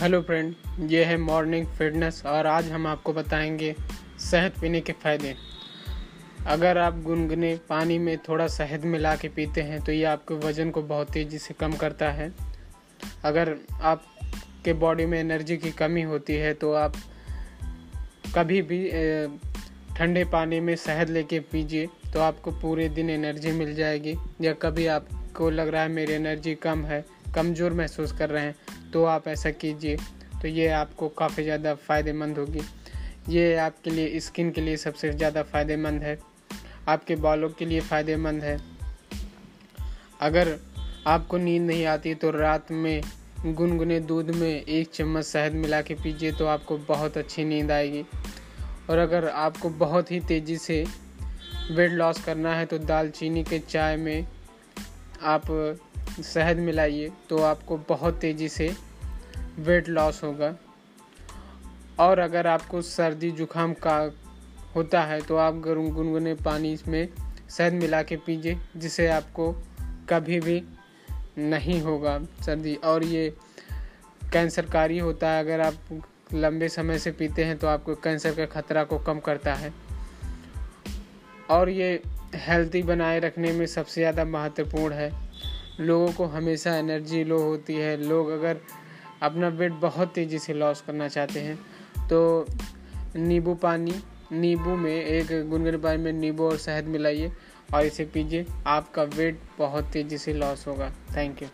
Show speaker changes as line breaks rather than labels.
Hello friend, ये है morning fitness और आज हम आपको बताएँगे शहद पीने के फ़ायदे। अगर आप गुनगुने पानी में थोड़ा शहद मिला के पीते हैं तो ये आपके वज़न को बहुत तेज़ी से कम करता है। अगर आपके बॉडी में एनर्जी की कमी होती है तो आप कभी भी ठंडे पानी में शहद लेके पीजिए तो आपको पूरे दिन एनर्जी मिल जाएगी। या कभी आपको लग रहा है मेरी एनर्जी कम है, कमज़ोर महसूस कर रहे हैं तो आप ऐसा कीजिए तो ये आपको काफ़ी ज़्यादा फ़ायदेमंद होगी। ये आपके लिए, स्किन के लिए सबसे ज़्यादा फ़ायदेमंद है। आपके बालों के लिए फ़ायदेमंद है। अगर आपको नींद नहीं आती तो रात में गुनगुने दूध में एक चम्मच शहद मिला के पीजिए तो आपको बहुत अच्छी नींद आएगी। और अगर आपको बहुत ही तेज़ी से वेट लॉस करना है तो दालचीनी के चाय में आप शहद मिलाइए तो आपको बहुत तेज़ी से वेट लॉस होगा। और अगर आपको सर्दी, जुकाम का होता है तो आप गर्म गुनगुने पानी में शहद मिला के पीजिए, जिससे आपको कभी भी नहीं होगा सर्दी। और ये कैंसरकारी होता है। अगर आप लंबे समय से पीते हैं तो आपको कैंसर का खतरा को कम करता है। और ये हेल्थी बनाए रखने में सबसे ज़्यादा महत्वपूर्ण है। लोगों को हमेशा एनर्जी लो होती है। लोग अगर अपना वेट बहुत तेज़ी से लॉस करना चाहते हैं। तो नींबू पानी, नींबू में एक गुनगुने पानी में नींबू और शहद मिलाइए और इसे पीजिए, आपका वेट बहुत तेज़ी से लॉस होगा। Thank you